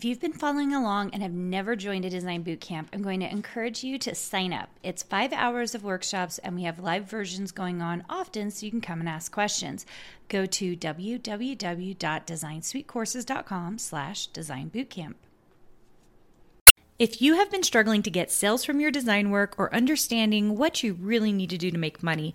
If you've been following along and have never joined a design boot camp, I'm going to encourage you to sign up. It's five hours of workshops, and we have live versions going on often so you can come and ask questions. Go to www.designsuitecourses.com slash design bootcamp. If you have been struggling to get sales from your design work or understanding what you really need to do to make money,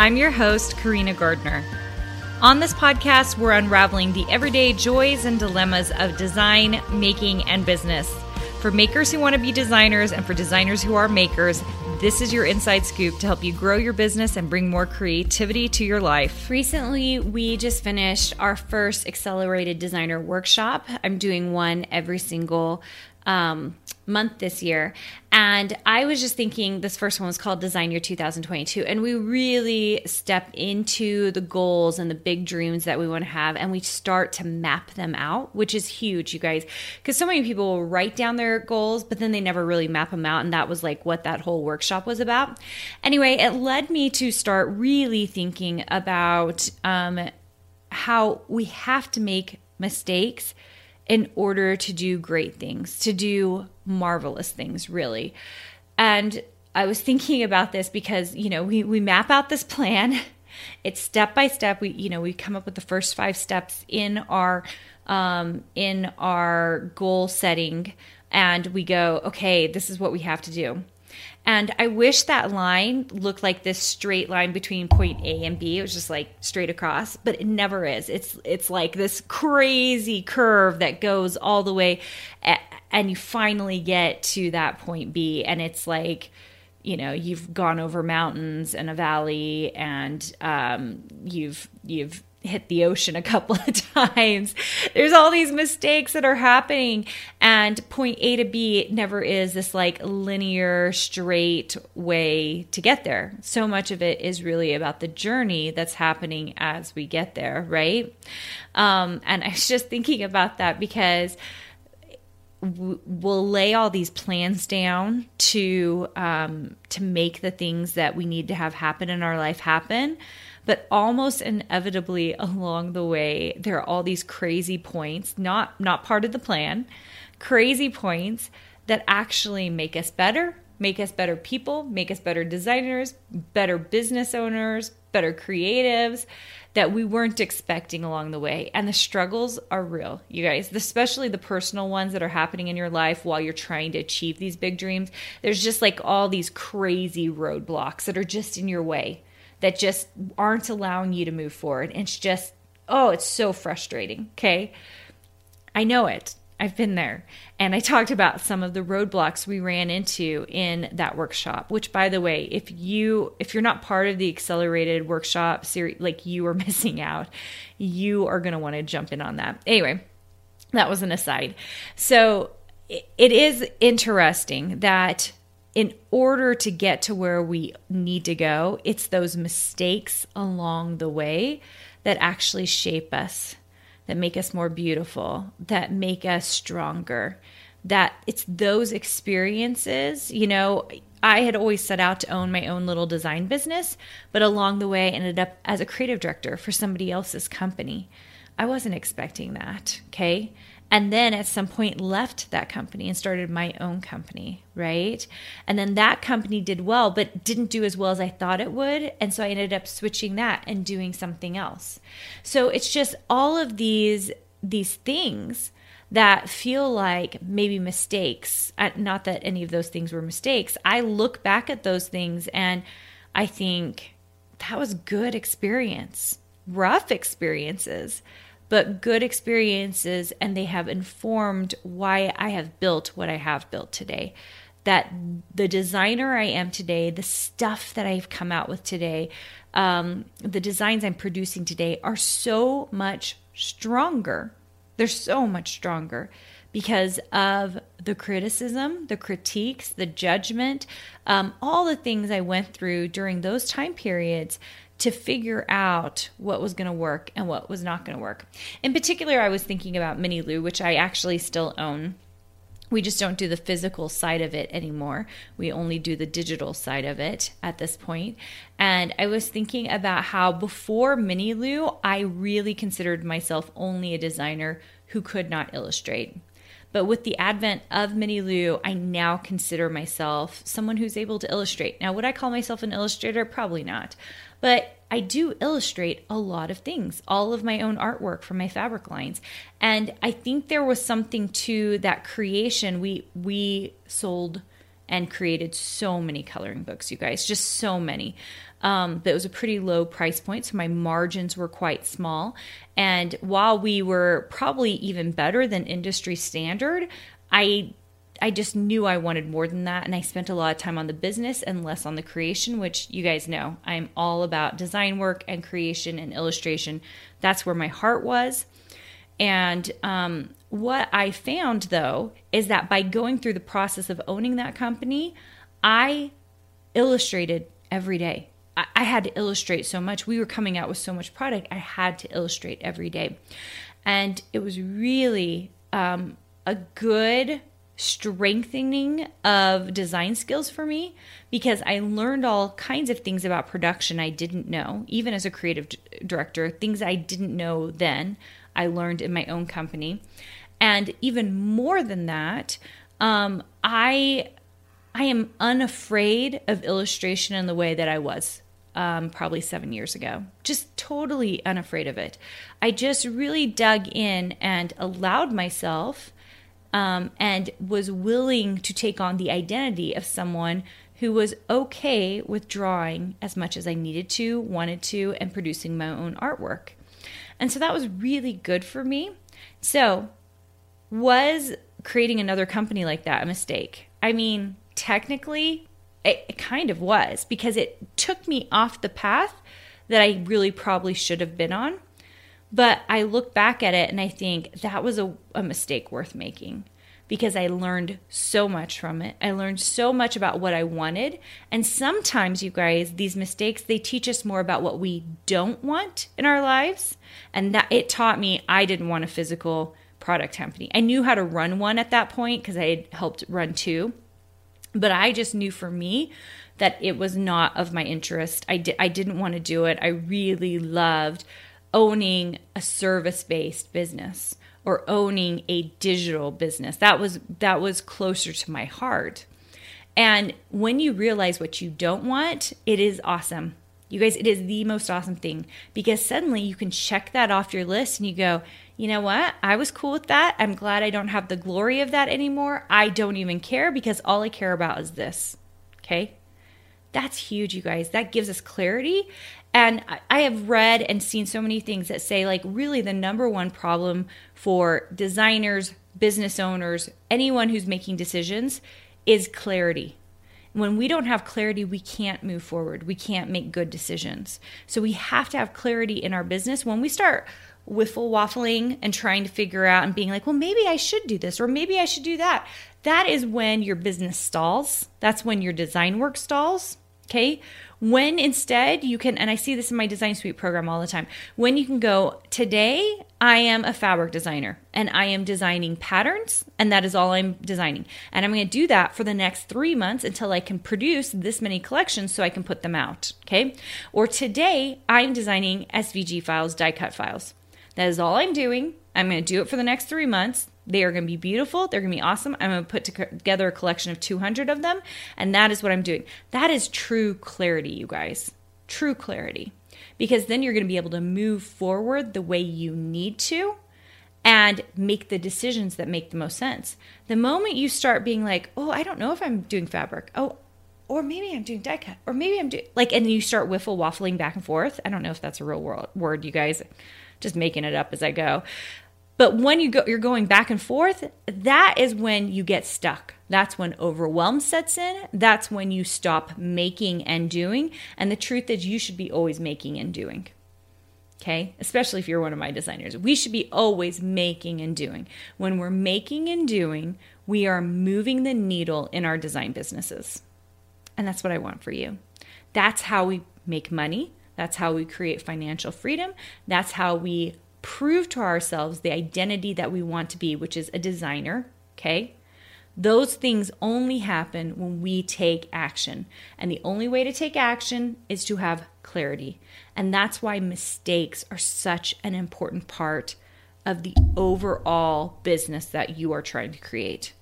I'm your host, Karina Gardner. On this podcast, we're unraveling the everyday joys and dilemmas of design, making, and business. For makers who want to be designers and for designers who are makers, this is your inside scoop to help you grow your business and bring more creativity to your life. Recently, we just finished our first accelerated designer workshop. I'm doing one every single um, month this year. And I was just thinking this first one was called Design Year 2022. And we really step into the goals and the big dreams that we want to have and we start to map them out, which is huge, you guys. Because so many people will write down their goals, but then they never really map them out. And that was like what that whole workshop was about. Anyway, it led me to start really thinking about um, how we have to make mistakes in order to do great things, to do marvelous things, really. And I was thinking about this because, you know, we, we map out this plan. It's step by step. We, you know, we come up with the first five steps in our um, in our goal setting, and we go, okay, this is what we have to do. And I wish that line looked like this straight line between point A and B. It was just like straight across, but it never is. It's it's like this crazy curve that goes all the way and you finally get to that point B and it's like you know you've gone over mountains and a valley and um, you've you've hit the ocean a couple of times. There's all these mistakes that are happening. And point A to B never is this like linear, straight way to get there. So much of it is really about the journey that's happening as we get there, right? Um, and I was just thinking about that because we'll lay all these plans down to um, to make the things that we need to have happen in our life happen but almost inevitably along the way there are all these crazy points not not part of the plan crazy points that actually make us better make us better people make us better designers better business owners better creatives that we weren't expecting along the way. And the struggles are real, you guys, especially the personal ones that are happening in your life while you're trying to achieve these big dreams. There's just like all these crazy roadblocks that are just in your way that just aren't allowing you to move forward. It's just, oh, it's so frustrating. Okay. I know it. I've been there. And I talked about some of the roadblocks we ran into in that workshop, which by the way, if you if you're not part of the accelerated workshop series, like you are missing out. You are going to want to jump in on that. Anyway, that was an aside. So it is interesting that in order to get to where we need to go, it's those mistakes along the way that actually shape us, that make us more beautiful, that make us stronger. That it's those experiences, you know, I had always set out to own my own little design business, but along the way I ended up as a creative director for somebody else's company. I wasn't expecting that, okay? and then at some point left that company and started my own company right? And then that company did well but didn't do as well as i thought it would and so i ended up switching that and doing something else. So it's just all of these these things that feel like maybe mistakes. Not that any of those things were mistakes. I look back at those things and i think that was good experience. Rough experiences but good experiences and they have informed why I have built what I have built today. That the designer I am today, the stuff that I've come out with today, um, the designs I'm producing today are so much stronger. They're so much stronger because of the criticism, the critiques, the judgment, um, all the things I went through during those time periods to figure out what was going to work and what was not going to work. In particular, I was thinking about Mini Lou, which I actually still own. We just don't do the physical side of it anymore. We only do the digital side of it at this point. And I was thinking about how before Mini Lou, I really considered myself only a designer who could not illustrate. But with the advent of Mini Lou, I now consider myself someone who's able to illustrate. Now, would I call myself an illustrator? Probably not. But I do illustrate a lot of things, all of my own artwork from my fabric lines. And I think there was something to that creation. We we sold and created so many coloring books, you guys, just so many. Um, but it was a pretty low price point, so my margins were quite small. And while we were probably even better than industry standard, I I just knew I wanted more than that. And I spent a lot of time on the business and less on the creation, which you guys know I'm all about design work and creation and illustration. That's where my heart was. And um, what I found though is that by going through the process of owning that company, I illustrated every day. I, had to illustrate so much. We were coming out with so much product. I had to illustrate every day. And it was really um, a good strengthening of design skills for me because I learned all kinds of things about production I didn't know, even as a creative director, things I didn't know then, I learned in my own company. And even more than that, um, I I am unafraid of illustration in the way that I was um, probably seven years ago. Just totally unafraid of it. I just really dug in and allowed myself um, and was willing to take on the identity of someone who was okay with drawing as much as I needed to, wanted to, and producing my own artwork. And so that was really good for me. So, was creating another company like that a mistake? I mean, technically, it, it kind of was because it took me off the path that I really probably should have been on. But I look back at it and I think that was a, a mistake worth making because I learned so much from it. I learned so much about what I wanted. And sometimes, you guys, these mistakes, they teach us more about what we don't want in our lives. And that it taught me I didn't want a physical product company. I knew how to run one at that point because I had helped run two. But I just knew for me that it was not of my interest. I, di- I didn't want to do it. I really loved owning a service based business or owning a digital business. That was that was closer to my heart. And when you realize what you don't want, it is awesome. You guys, it is the most awesome thing because suddenly you can check that off your list and you go, you know what? I was cool with that. I'm glad I don't have the glory of that anymore. I don't even care because all I care about is this. Okay? That's huge, you guys. That gives us clarity. And I have read and seen so many things that say, like, really the number one problem for designers, business owners, anyone who's making decisions is clarity. When we don't have clarity, we can't move forward. We can't make good decisions. So we have to have clarity in our business. When we start wiffle waffling and trying to figure out and being like, well, maybe I should do this or maybe I should do that, that is when your business stalls. That's when your design work stalls. Okay. When instead you can, and I see this in my design suite program all the time, when you can go, today I am a fabric designer and I am designing patterns, and that is all I'm designing. And I'm going to do that for the next three months until I can produce this many collections so I can put them out. Okay. Or today I'm designing SVG files, die cut files. That is all I'm doing. I'm going to do it for the next three months. They are going to be beautiful. They're going to be awesome. I'm going to put together a collection of 200 of them. And that is what I'm doing. That is true clarity, you guys. True clarity. Because then you're going to be able to move forward the way you need to and make the decisions that make the most sense. The moment you start being like, oh, I don't know if I'm doing fabric. Oh, or maybe I'm doing die cut, or maybe I'm doing like, and you start wiffle waffling back and forth. I don't know if that's a real world word, you guys. Just making it up as I go. But when you go, you're going back and forth, that is when you get stuck. That's when overwhelm sets in. That's when you stop making and doing. And the truth is, you should be always making and doing. Okay, especially if you're one of my designers, we should be always making and doing. When we're making and doing, we are moving the needle in our design businesses. And that's what I want for you. That's how we make money. That's how we create financial freedom. That's how we prove to ourselves the identity that we want to be, which is a designer. Okay. Those things only happen when we take action. And the only way to take action is to have clarity. And that's why mistakes are such an important part of the overall business that you are trying to create.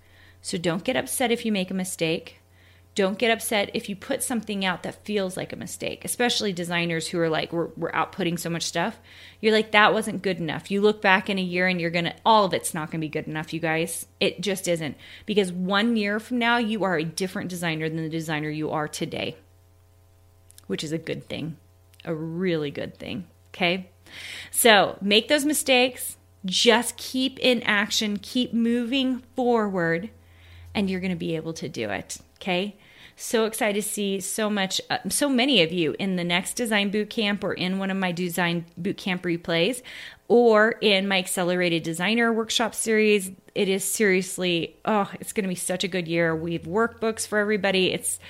So don't get upset if you make a mistake. Don't get upset if you put something out that feels like a mistake, especially designers who are like, we're, we're outputting so much stuff. You're like, that wasn't good enough. You look back in a year and you're going to, all of it's not going to be good enough, you guys. It just isn't. Because one year from now, you are a different designer than the designer you are today, which is a good thing, a really good thing. Okay. So make those mistakes. Just keep in action, keep moving forward, and you're going to be able to do it. Okay. So excited to see so much, uh, so many of you in the next design boot camp or in one of my design boot camp replays or in my accelerated designer workshop series. It is seriously, oh, it's going to be such a good year. We have workbooks for everybody. It's,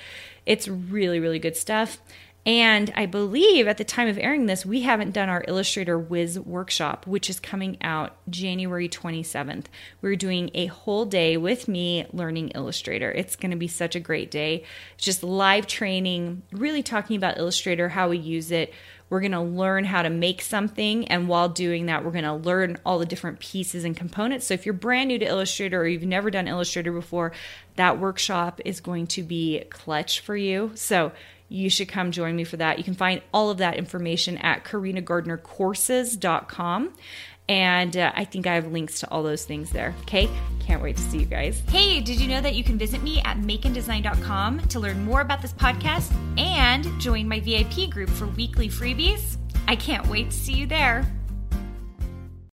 it's really, really good stuff. And I believe at the time of airing this, we haven't done our Illustrator Whiz workshop, which is coming out January 27th. We're doing a whole day with me learning Illustrator. It's going to be such a great day. It's just live training, really talking about Illustrator, how we use it. We're going to learn how to make something. And while doing that, we're going to learn all the different pieces and components. So if you're brand new to Illustrator or you've never done Illustrator before, that workshop is going to be clutch for you. So you should come join me for that. You can find all of that information at karinagardnercourses.com. And uh, I think I have links to all those things there. Okay, can't wait to see you guys. Hey, did you know that you can visit me at makeanddesign.com to learn more about this podcast and join my VIP group for weekly freebies? I can't wait to see you there.